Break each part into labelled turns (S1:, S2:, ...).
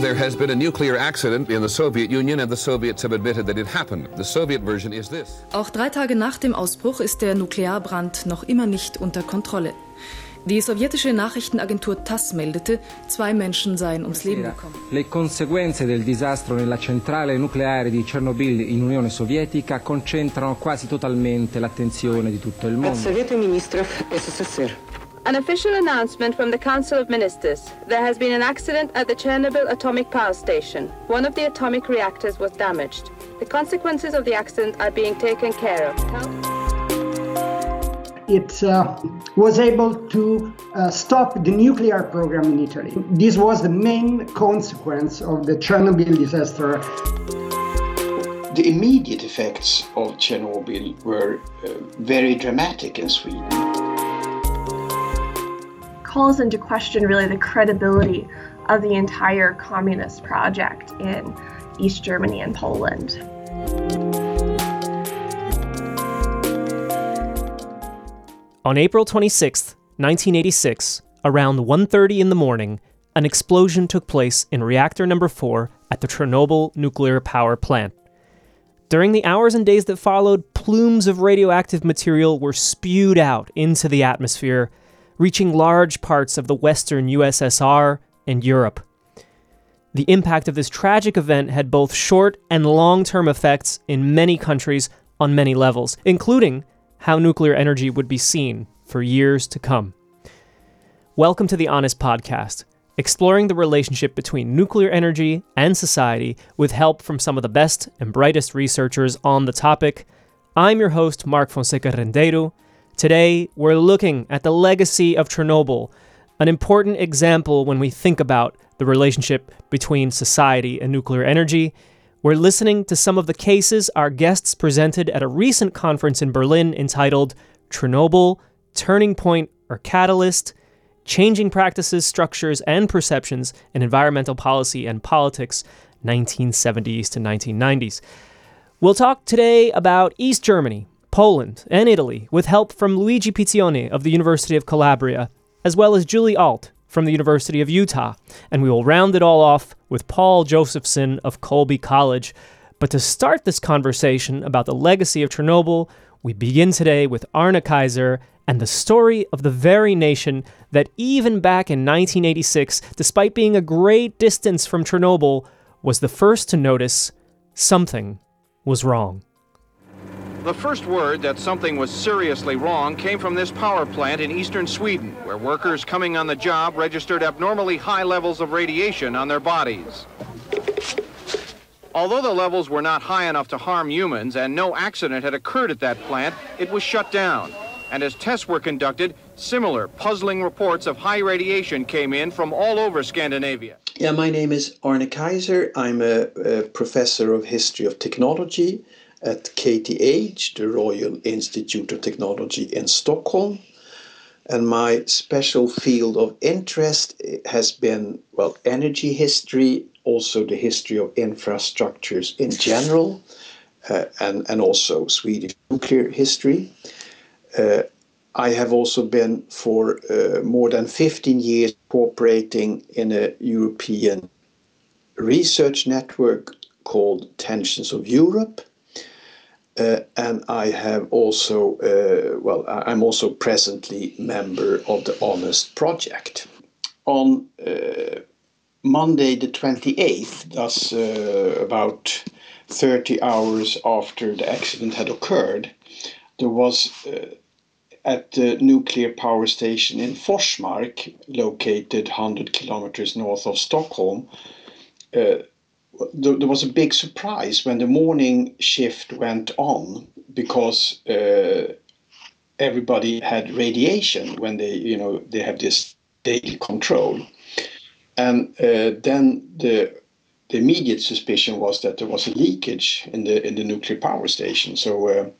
S1: There has been a nuclear accident in the Soviet Union and the Soviets have admitted that it happened. The Soviet version is this.
S2: Auch drei Tage nach dem Ausbruch ist der Nuklearbrand noch immer nicht unter Kontrolle. Die sowjetische Nachrichtenagentur TASS meldete, zwei Menschen seien ums Leben gekommen.
S3: Le conseguenze del disastro nella centrale nucleare di Chernobyl in Unione Sovietica concentrano quasi totalmente l'attenzione di tutto il mondo.
S4: An official announcement from the Council of Ministers. There has been an accident at the Chernobyl atomic power station. One of the atomic reactors was damaged. The consequences of the accident are being taken care of
S5: it uh, was able to uh, stop the nuclear program in Italy. This was the main consequence of the Chernobyl disaster.
S6: The immediate effects of Chernobyl were uh, very dramatic in Sweden.
S7: Calls into question really the credibility of the entire communist project in East Germany and Poland.
S8: On April 26, 1986, around 1:30 in the morning, an explosion took place in reactor number 4 at the Chernobyl nuclear power plant. During the hours and days that followed, plumes of radioactive material were spewed out into the atmosphere, reaching large parts of the western USSR and Europe. The impact of this tragic event had both short and long term effects in many countries on many levels, including how nuclear energy would be seen for years to come. Welcome to the Honest Podcast, exploring the relationship between nuclear energy and society with help from some of the best and brightest researchers on the topic. I'm your host, Mark Fonseca Rendeiro. Today, we're looking at the legacy of Chernobyl, an important example when we think about the relationship between society and nuclear energy we're listening to some of the cases our guests presented at a recent conference in Berlin entitled Chernobyl Turning Point or Catalyst Changing Practices, Structures, and Perceptions in Environmental Policy and Politics, 1970s to 1990s. We'll talk today about East Germany, Poland, and Italy with help from Luigi Piccioni of the University of Calabria, as well as Julie Ault from the University of Utah. And we will round it all off with Paul Josephson of Colby College. But to start this conversation about the legacy of Chernobyl, we begin today with Arne Kaijser and the story of the very nation that, even back in 1986, despite being a great distance from Chernobyl, was the first to notice something was wrong.
S9: The first word that something was seriously wrong came from this power plant in eastern Sweden, where workers coming on the job registered abnormally high levels of radiation on their bodies. Although the levels were not high enough to harm humans and no accident had occurred at that plant, it was shut down. And as tests were conducted, similar puzzling reports of high radiation came in from all over Scandinavia.
S6: Yeah, my name is Arne Kaijser. I'm a, a professor of history of technology at KTH, the Royal Institute of Technology in Stockholm. And my special field of interest has been, well, energy history, also the history of infrastructures in general, uh, and, and also Swedish nuclear history. Uh, I have also been for uh, more than 15 years cooperating in a European research network called Tensions of Europe, uh, and I have also, uh, well, I'm also presently member of the Honest Project. On uh, Monday the 28th, thus uh, about 30 hours after the accident had occurred, there was uh, at the nuclear power station in Forsmark, located 100 kilometers north of Stockholm, uh, there was a big surprise when the morning shift went on because uh, everybody had radiation when they you know they have this daily control. And uh, then the the immediate suspicion was that there was a leakage in the in the nuclear power station. So uh,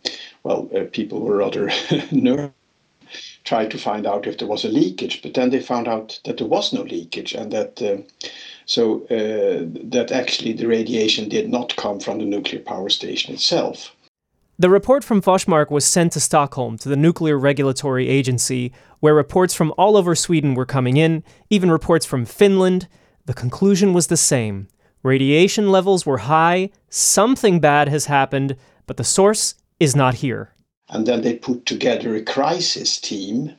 S6: well uh, people were rather nervous tried to find out if there was a leakage but then they found out that there was no leakage and that uh, so uh, that actually the radiation did not come from the nuclear power station itself.
S8: The report from Forsmark was sent to Stockholm to the Nuclear Regulatory Agency, where reports from all over Sweden were coming in, even reports from Finland. the conclusion was the same. Radiation levels were high, something bad has happened, but the source is not here.
S6: And then they put together a crisis team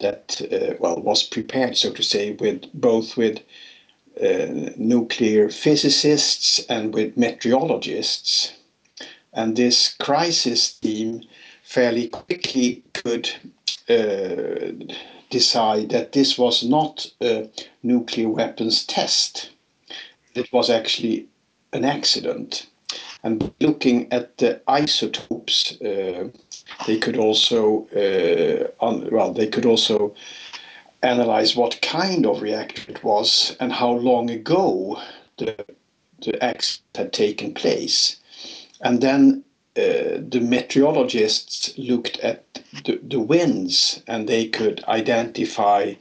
S6: that, uh, well, was prepared, so to say, with both with uh, nuclear physicists and with meteorologists. And this crisis team fairly quickly could uh, decide that this was not a nuclear weapons test it was actually an accident. And looking at the isotopes, uh, they could also, uh, well, they could also analyze what kind of reactor it was and how long ago the the accident had taken place. And then uh, the meteorologists looked at the, the winds and they could identify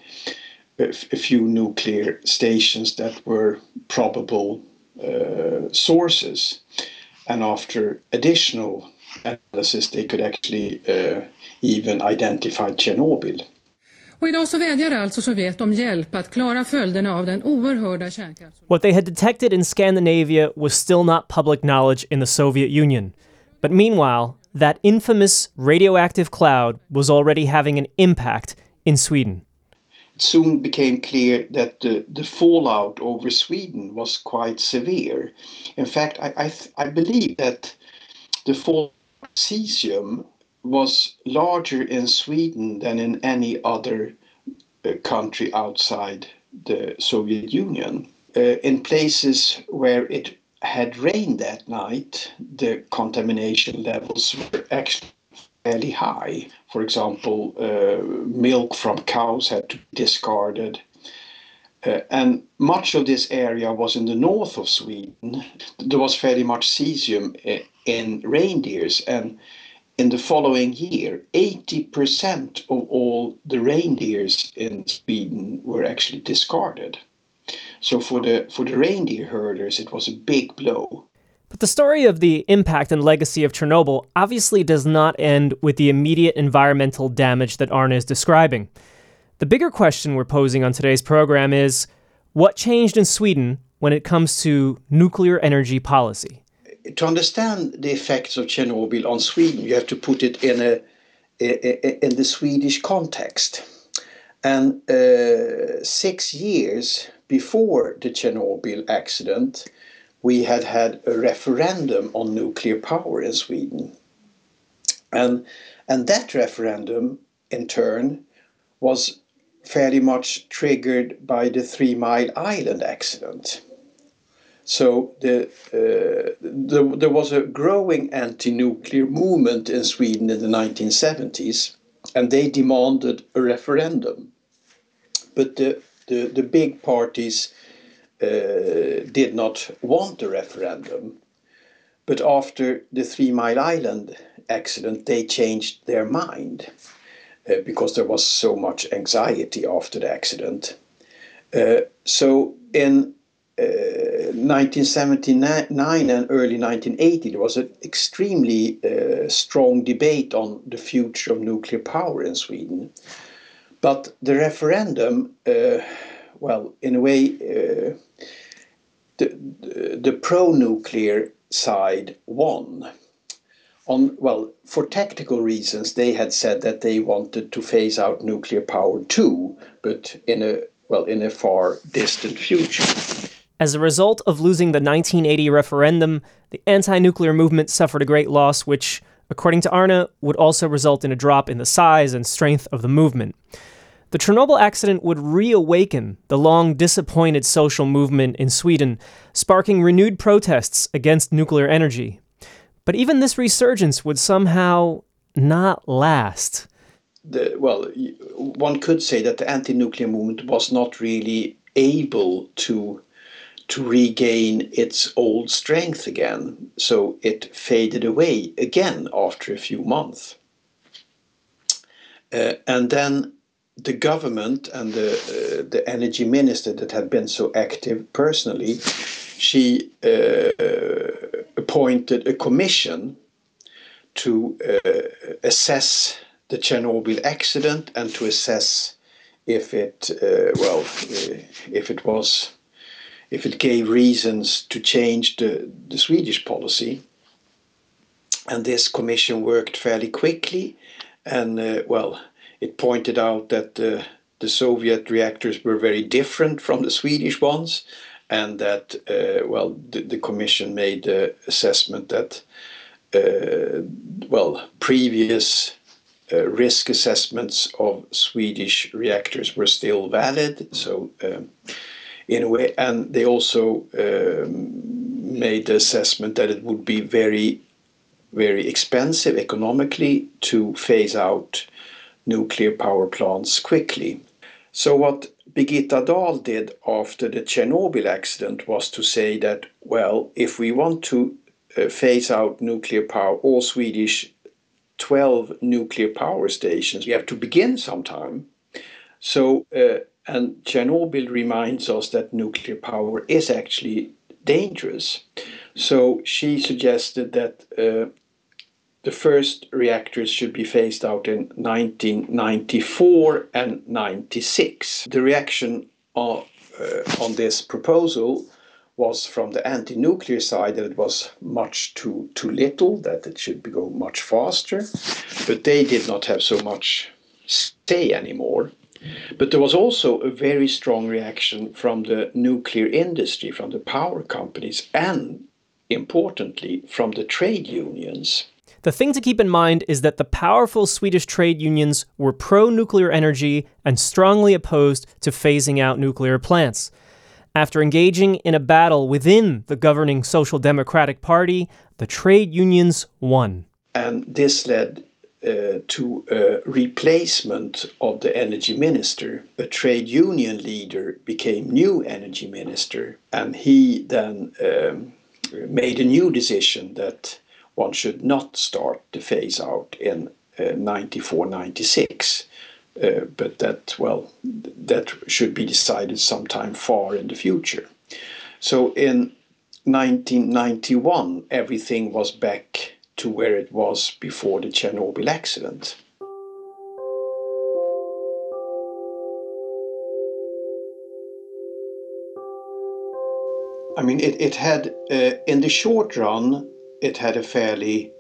S6: a, few nuclear stations that were probable uh, sources. And after additional analysis, they could actually uh, even identify Chernobyl.
S10: Och idag så vädjar alltså Sovjet om hjälp att klara följderna av den oerhörda kärnkrafts...
S8: What they had detected in Scandinavia was still not public knowledge in the Soviet Union. But meanwhile, that infamous radioactive cloud was already having an impact in Sweden
S6: it soon became clear that the, the fallout over Sweden was quite severe. In fact, I, I, I believe that the fall of cesium was larger in Sweden than in any other uh, country outside the Soviet Union. Uh, in places where it had rained that night, the contamination levels were actually fairly high. For example, uh, milk from cows had to be discarded. Uh, and much of this area was in the north of Sweden. There was fairly much cesium uh, in reindeers, and in the following year, 80% of all the reindeers in Sweden were actually discarded. So for the for the reindeer herders, it was a big blow.
S8: But the story of the impact and legacy of Chernobyl obviously does not end with the immediate environmental damage that Arne is describing. The bigger question we're posing on today's program is what changed in Sweden when it comes to nuclear energy policy?
S6: To understand the effects of Chernobyl on Sweden, you have to put it in a in the Swedish context. And uh, six years before the Chernobyl accident, we had had a referendum on nuclear power in Sweden. And, and that referendum, in turn, was fairly much triggered by the Three Mile Island accident. So the, uh, the, there was a growing anti-nuclear movement in Sweden in the 1970s, and they demanded a referendum. But the, the, the big parties uh, did not want a referendum. But after the Three Mile Island accident, they changed their mind uh, because there was so much anxiety after the accident. Uh, so in 1979 and early 1980, there was an extremely uh, strong debate on the future of nuclear power in Sweden. But the referendum, uh, well, in a way, uh, the, the pro-nuclear side won. On well, for tactical reasons, they had said that they wanted to phase out nuclear power too, but in a well, in a far distant future.
S8: As a result of losing the 1980 referendum, the anti-nuclear movement suffered a great loss, which, according to Arne, would also result in a drop in the size and strength of the movement. The Chernobyl accident would reawaken the long disappointed social movement in Sweden, sparking renewed protests against nuclear energy. But even this resurgence would somehow not last.
S6: The, well, one could say that the anti-nuclear movement was not really able to to regain its old strength again, so it faded away again after a few months. Uh, and then the government and the uh, the energy minister that had been so active personally, she uh, appointed a commission to uh, assess the Chernobyl accident and to assess if it uh, well uh, if it was if it gave reasons to change the, the Swedish policy. And this commission worked fairly quickly, and uh, well, it pointed out that uh, the Soviet reactors were very different from the Swedish ones, and that uh, well, the, the, commission made the assessment that uh, well, previous uh, risk assessments of Swedish reactors were still valid. So, um, in a way, and they also um, made the assessment that it would be very, very expensive economically to phase out nuclear power plants quickly. So, what Birgitta Dahl did after the Chernobyl accident was to say that, well, if we want to uh, phase out nuclear power, all Swedish 12 nuclear power stations. We have to begin sometime. So, uh, and Chernobyl reminds us that nuclear power is actually dangerous. So she suggested that uh, the first reactors should be phased out in 1994 and 96. The reaction on, uh, on this proposal was from the anti-nuclear side that it was much too too little, that it should go much faster, but they did not have so much say anymore. But there was also a very strong reaction from the nuclear industry, from the power companies, and importantly, from the trade unions.
S8: The thing to keep in mind is that the powerful Swedish trade unions were pro nuclear energy and strongly opposed to phasing out nuclear plants. After engaging in a battle within the governing Social Democratic Party, the trade unions won.
S6: And this led uh, to a replacement of the energy minister. A trade union leader became new energy minister, and he then um, made a new decision that one should not start the phase out in uh, 94 96 uh, but that, well, that should be decided sometime far in the future. So in 1991, everything was back to where it was before the Chernobyl accident. I mean, it, it had, uh, in the short run, it had a fairly,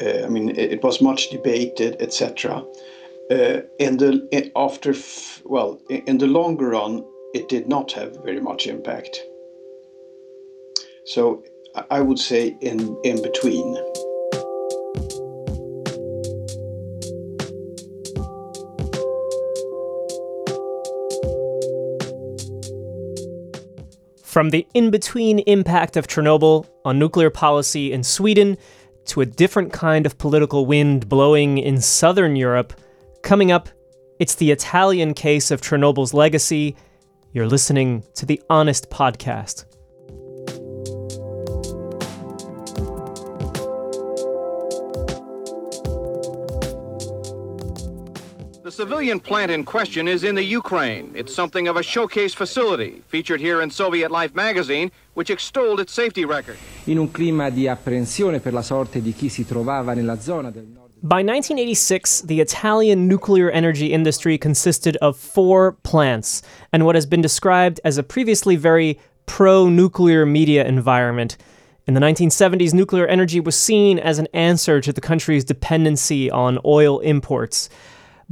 S6: uh, I mean, it, it was much debated, etc. Uh, in the after well in the longer run it did not have very much impact so i would say in in between
S8: From the in between impact of Chernobyl on nuclear policy in Sweden to a different kind of political wind blowing in southern Europe, Coming up, it's the Italian case of Chernobyl's legacy. You're listening to the Honest Podcast.
S9: The civilian plant in question is in the Ukraine. It's something of a showcase facility, featured here in Soviet Life magazine, which extolled its safety record.
S3: In un clima di apprensione per la sorte di chi si trovava nella zona del nord
S8: by 1986, the Italian nuclear energy industry consisted of four plants and what has been described as a previously very pro nuclear media environment. In the 1970s, nuclear energy was seen as an answer to the country's dependency on oil imports.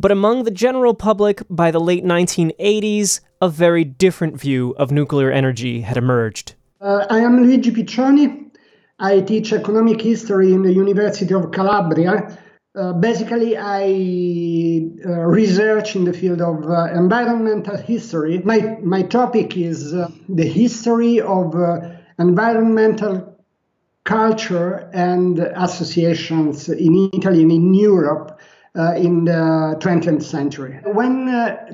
S8: But among the general public, by the late 1980s, a very different view of nuclear energy had emerged.
S5: Uh, I am Luigi Piccioni. I teach economic history in the University of Calabria uh, basically, I uh, research in the field of uh, environmental history. My, my topic is uh, the history of uh, environmental culture and associations in Italy and in Europe in the 20th century. When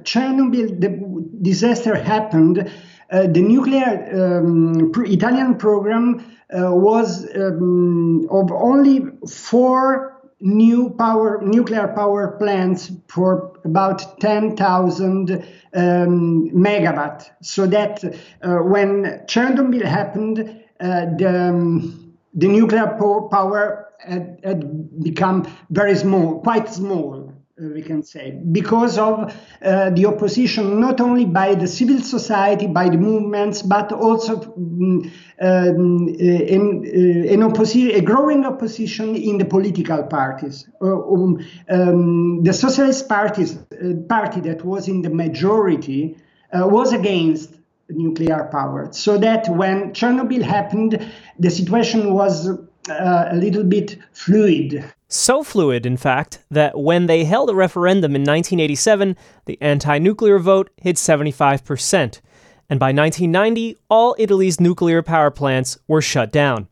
S5: Chernobyl, the disaster happened, the nuclear um, Italian program was um, of only four new power nuclear power plants for about 10,000 um, megawatt. So that uh, when Chernobyl happened, uh, the, um, the nuclear po- power had, had, become very small, quite small. uh, we can say, because of uh, the opposition not only by the civil society, by the movements, but also um, um, in, uh, in opposi- a growing opposition in the political parties. Uh, um, um, the Socialist parties, uh, Party that was in the majority was against nuclear power. So that when Chernobyl happened, the situation was Uh, a little bit fluid.
S8: So fluid, in fact, that when they held a referendum in 1987, the anti nuclear vote hit 75%. And by 1990, all Italy's nuclear power plants were shut down.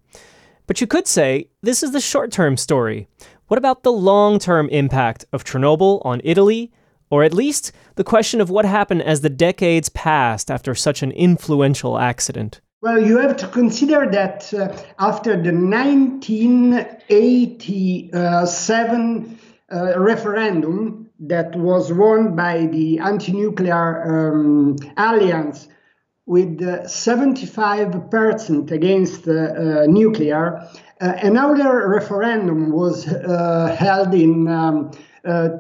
S8: But you could say this is the short term story. What about the long term impact of Chernobyl on Italy? Or at least the question of what happened as the decades passed after such an influential accident?
S5: Well, you have to consider that uh, after the 1987 uh, referendum that was won by the anti nuclear um, alliance with uh, 75% against uh, uh, nuclear, uh, another referendum was held in um,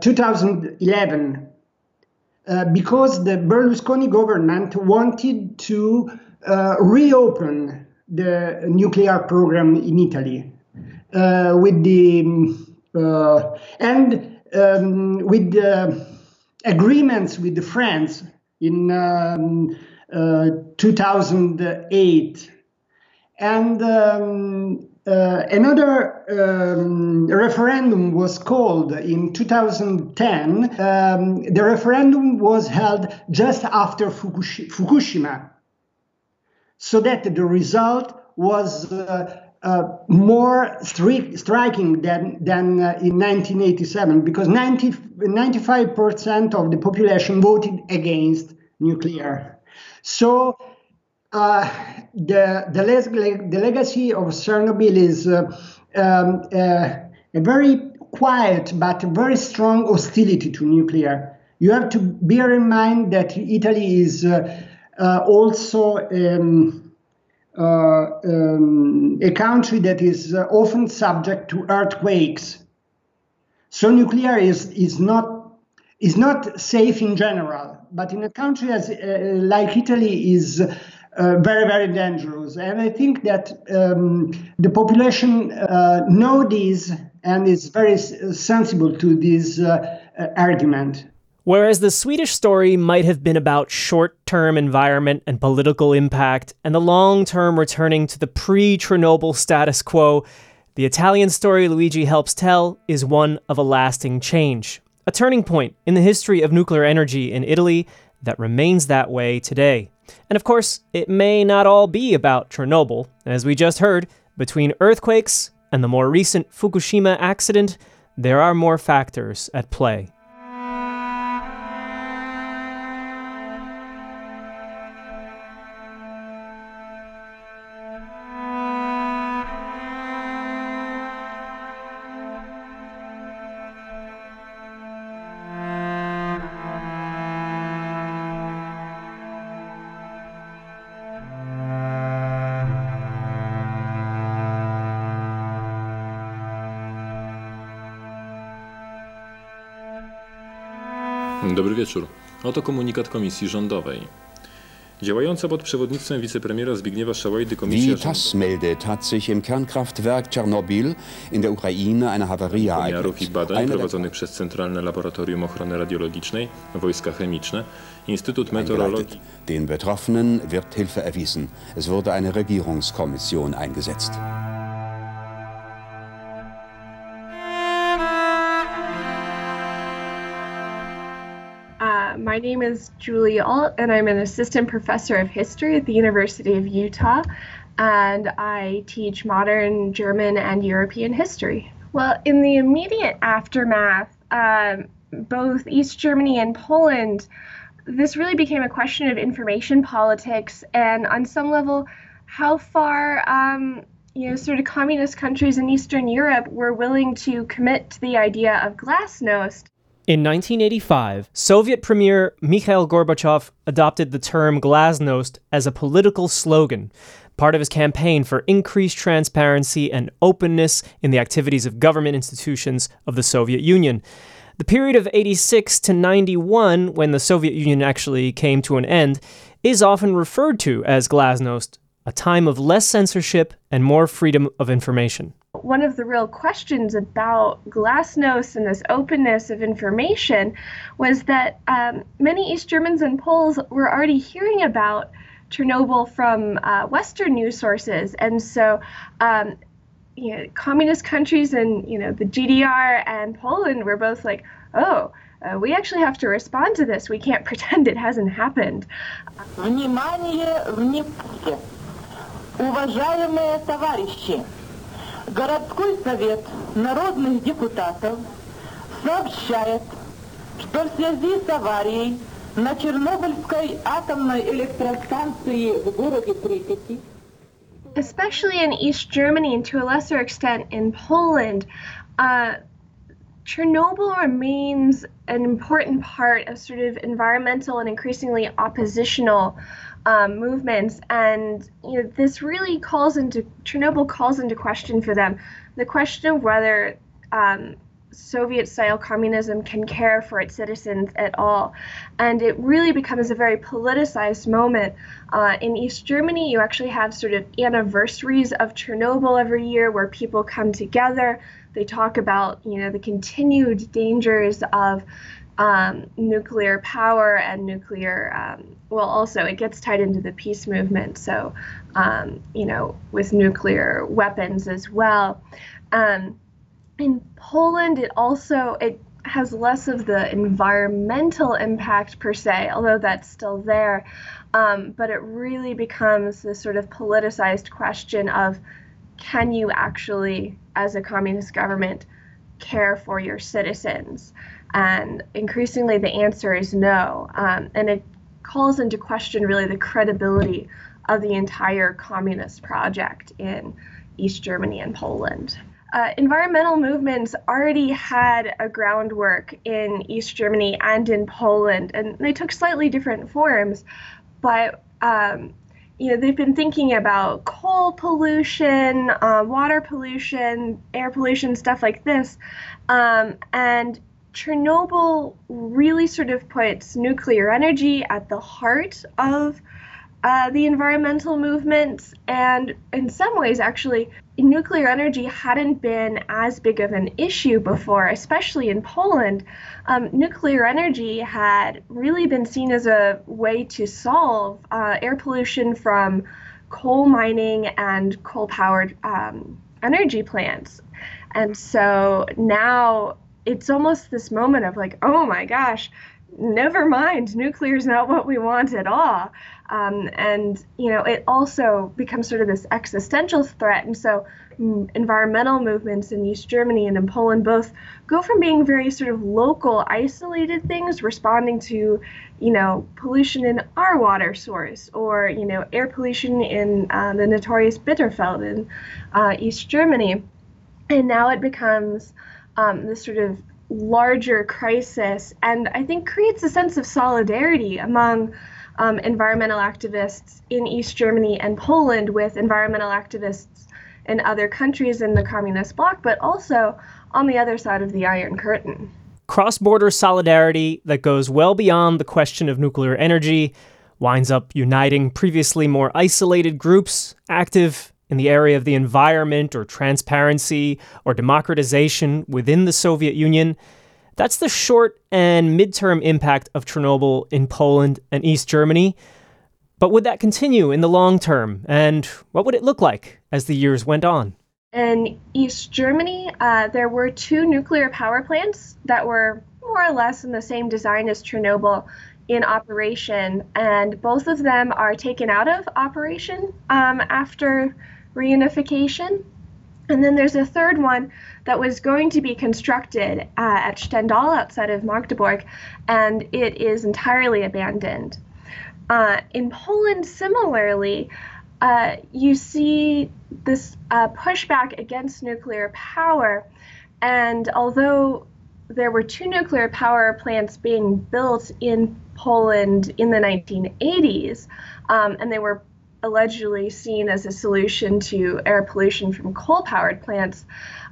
S5: 2011 because the Berlusconi government wanted to uh, reopen the nuclear program in Italy uh, with the uh, and um, with the agreements with the France in um, uh, 2008 and um, uh, another um, referendum was called in 2010. Um, the referendum was held just after Fukushima so that the result was uh, uh, more stri- striking than, than uh, in 1987 because 90, 95% of the population voted against nuclear. So uh, the, the, le- the, legacy of Chernobyl is uh, um, uh, a very quiet but very strong hostility to nuclear. You have to bear in mind that Italy is also um, uh, um, a country that is uh, often subject to earthquakes. So nuclear is, is not is not safe in general, but in a country as uh, like Italy is uh, very very dangerous. And I think that um, the population uh, know this and is very sensible to this argument.
S8: Whereas the Swedish story might have been about short term environment and political impact, and the long term returning to the pre Chernobyl status quo, the Italian story Luigi helps tell is one of a lasting change, a turning point in the history of nuclear energy in Italy that remains that way today. And of course, it may not all be about Chernobyl. As we just heard, between earthquakes and the more recent Fukushima accident, there are more factors at play.
S11: Dobry wieczór. Oto komunikat Komisji Rządowej. Działająca pod przewodnictwem wicepremiera Zbigniewa Szałajdy Komisja
S12: Wie TASS meldet, hat sich im Kernkraftwerk Tschernobyl in der Ukraine eine Havarie
S11: ereignet. i badań prowadzonych przez Centralne Laboratorium Ochrony Radiologicznej, Wojska Chemiczne, Instytut Meteorologii.
S12: Den Betroffenen wird Hilfe erwiesen. Es wurde eine Regierungskommission eingesetzt.
S7: My name is Julie Ault, and I'm an assistant professor of history at the University of Utah, and I teach modern German and European history. Well, in the immediate aftermath, um, both East Germany and Poland, this really became a question of information politics, and on some level, how far um, you know, sort of communist countries in Eastern Europe were willing to commit to the idea of glasnost
S8: in 1985, Soviet Premier Mikhail Gorbachev adopted the term glasnost as a political slogan, part of his campaign for increased transparency and openness in the activities of government institutions of the Soviet Union. The period of 86 to 91, when the Soviet Union actually came to an end, is often referred to as glasnost, a time of less censorship and more freedom of information
S7: One of the real questions about glasnost and this openness of information was that um, many East Germans and Poles were already hearing about Chernobyl from uh, Western news sources, and so um, you know, communist countries and you know the GDR and Poland were both like, oh, uh, we actually have to respond to this. We can't pretend it hasn't happened.
S13: Внимание, внимание. Уважаемые товарищи, Городской совет народных депутатов сообщает, что в связи с аварией на Чернобыльской атомной электростанции в городе Припяти
S7: especially in East Germany and to a lesser extent in Poland, uh, Chernobyl remains an important part of sort of environmental and increasingly oppositional um, movements, and you know this really calls into Chernobyl calls into question for them the question of whether um, Soviet style communism can care for its citizens at all. And it really becomes a very politicized moment. Uh, in East Germany, you actually have sort of anniversaries of Chernobyl every year where people come together. They talk about, you know, the continued dangers of um, nuclear power and nuclear, um, well, also it gets tied into the peace movement. So, um, you know, with nuclear weapons as well. Um, in Poland, it also it has less of the environmental impact per se, although that's still there. Um, but it really becomes this sort of politicized question of can you actually, as a communist government, care for your citizens? And increasingly, the answer is no. Um, and it calls into question really the credibility of the entire communist project in East Germany and Poland uh, environmental movements already had a groundwork in East Germany and in Poland, and they took slightly different forms. But um, you know, they've been thinking about coal pollution, uh, water pollution, air pollution, stuff like this, um, and Chernobyl really sort of puts nuclear energy at the heart of uh, the environmental movement, and in some ways, actually, nuclear energy hadn't been as big of an issue before, especially in Poland. Um, nuclear energy had really been seen as a way to solve uh, air pollution from coal mining and coal powered um, energy plants. And so now it's almost this moment of like, oh my gosh, never mind, nuclear is not what we want at all. Um, and you know, it also becomes sort of this existential threat. And so, mm, environmental movements in East Germany and in Poland both go from being very sort of local, isolated things, responding to, you know, pollution in our water source, or you know, air pollution in uh, the notorious Bitterfeld in uh, East Germany, and now it becomes um, this sort of larger crisis, and I think creates a sense of solidarity among um, environmental activists in East Germany and Poland with environmental activists in other countries in the communist bloc, but also on the other side of the Iron Curtain.
S8: Cross border solidarity that goes well beyond the question of nuclear energy winds up uniting previously more isolated groups active in the area of the environment or transparency or democratization within the Soviet Union that's the short and midterm impact of Chernobyl in Poland and East Germany. But would that continue in the long term? And what would it look like as the years went on?
S7: In East Germany, uh, there were two nuclear power plants that were more or less in the same design as Chernobyl in operation, and both of them are taken out of operation um, after reunification. And then there's a third one that was going to be constructed uh, at Stendal outside of Magdeburg, and it is entirely abandoned. Uh, in Poland, similarly, uh, you see this uh, pushback against nuclear power, and although there were two nuclear power plants being built in Poland in the 1980s, um, and they were allegedly seen as a solution to air pollution from coal powered plants.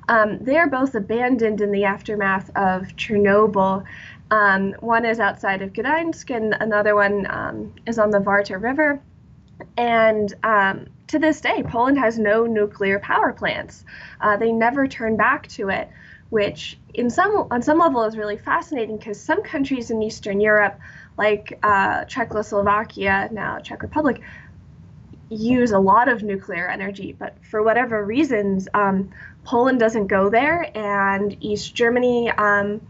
S7: Um, they're both abandoned in the aftermath of Chernobyl. Um, one is outside of Gdansk, and another one um, is on the Warta River. And um, to this day, Poland has no nuclear power plants. Uh, they never turn back to it, which in some on some level is really fascinating because some countries in Eastern Europe, like uh, Czechoslovakia, now Czech Republic, use a lot of nuclear energy, but for whatever reasons, um, Poland doesn't go there, and East Germany um,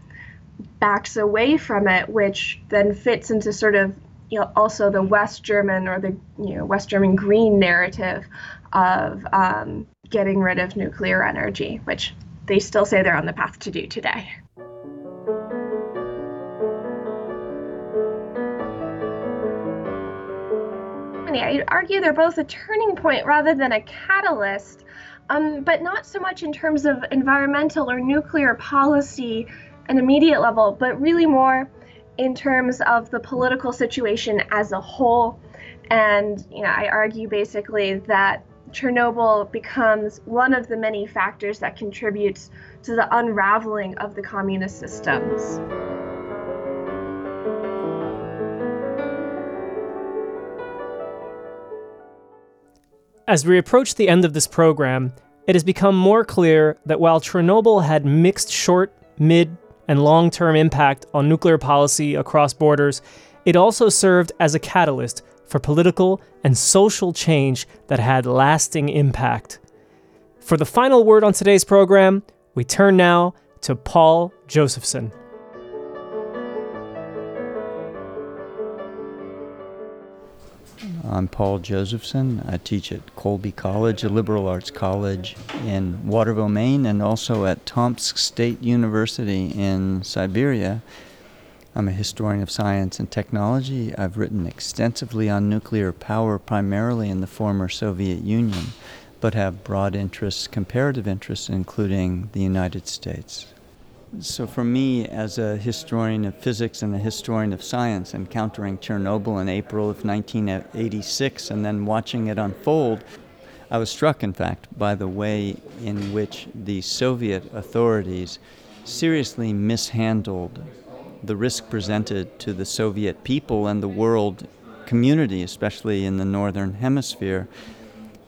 S7: backs away from it, which then fits into sort of you know also the West German or the you know West German green narrative of um, getting rid of nuclear energy, which they still say they're on the path to do today. I'd argue they're both a turning point rather than a catalyst, um, but not so much in terms of environmental or nuclear policy an immediate level, but really more in terms of the political situation as a whole. And you know, I argue basically that Chernobyl becomes one of the many factors that contributes to the unraveling of the communist systems.
S8: As we approach the end of this program, it has become more clear that while Chernobyl had mixed short, mid, and long term impact on nuclear policy across borders, it also served as a catalyst for political and social change that had lasting impact. For the final word on today's program, we turn now to Paul Josephson.
S14: I'm Paul Josephson. I teach at Colby College, a liberal arts college in Waterville, Maine, and also at Tomsk State University in Siberia. I'm a historian of science and technology. I've written extensively on nuclear power, primarily in the former Soviet Union, but have broad interests, comparative interests, including the United States. So, for me, as a historian of physics and a historian of science, encountering Chernobyl in April of 1986 and then watching it unfold, I was struck, in fact, by the way in which the Soviet authorities seriously mishandled the risk presented to the Soviet people and the world community, especially in the Northern Hemisphere,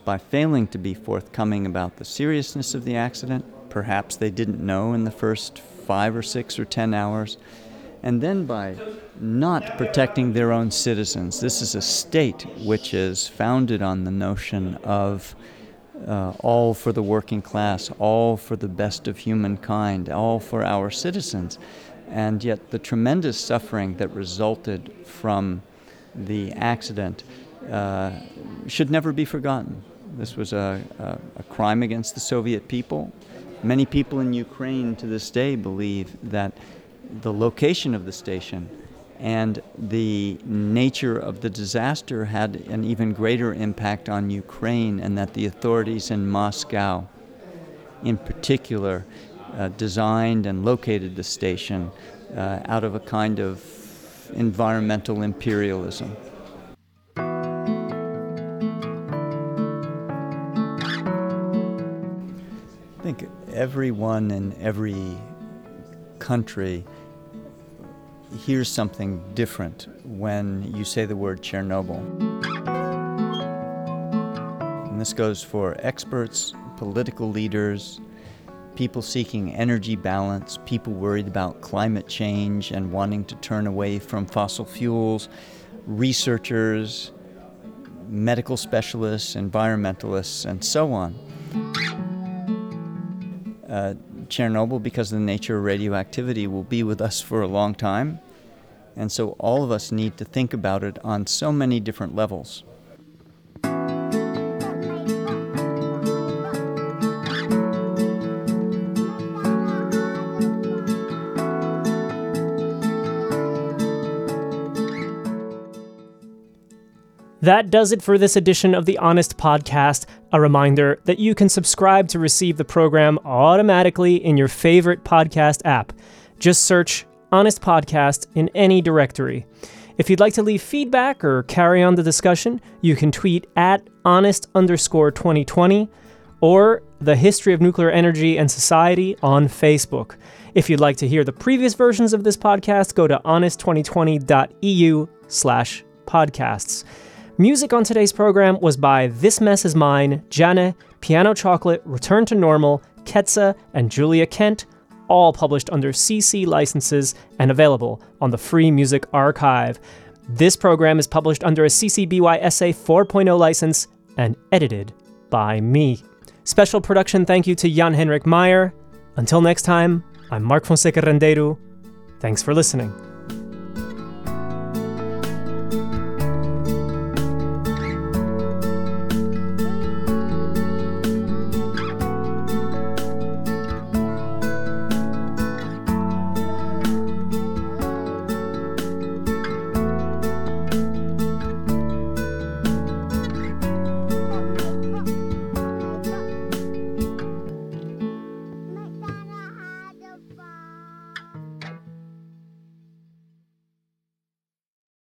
S14: by failing to be forthcoming about the seriousness of the accident. Perhaps they didn't know in the first five or six or ten hours, and then by not protecting their own citizens. This is a state which is founded on the notion of uh, all for the working class, all for the best of humankind, all for our citizens. And yet, the tremendous suffering that resulted from the accident uh, should never be forgotten. This was a, a, a crime against the Soviet people, Many people in Ukraine to this day believe that the location of the station and the nature of the disaster had an even greater impact on Ukraine, and that the authorities in Moscow, in particular, uh, designed and located the station uh, out of a kind of environmental imperialism. I think everyone in every country hears something different when you say the word Chernobyl. And this goes for experts, political leaders, people seeking energy balance, people worried about climate change and wanting to turn away from fossil fuels, researchers, medical specialists, environmentalists, and so on uh, Chernobyl, because of the nature of radioactivity, will be with us for a long time. And so all of us need to think about it on so many different levels.
S8: That does it for this edition of the Honest Podcast. A reminder that you can subscribe to receive the program automatically in your favorite podcast app. Just search Honest Podcast in any directory. If you'd like to leave feedback or carry on the discussion, you can tweet at honest underscore 2020 or the History of Nuclear Energy and Society on Facebook. If you'd like to hear the previous versions of this podcast, go to honest2020.eu slash podcasts. Music on today's program was by This Mess Is Mine, Jana, Piano Chocolate, Return to Normal, Ketsa, and Julia Kent, all published under CC licenses and available on the Free Music Archive. This program is published under a CC BY SA 4.0 license and edited by me. Special production thank you to Jan Henrik Meyer. Until next time, I'm Mark Fonseca Rendeiro. Thanks for listening.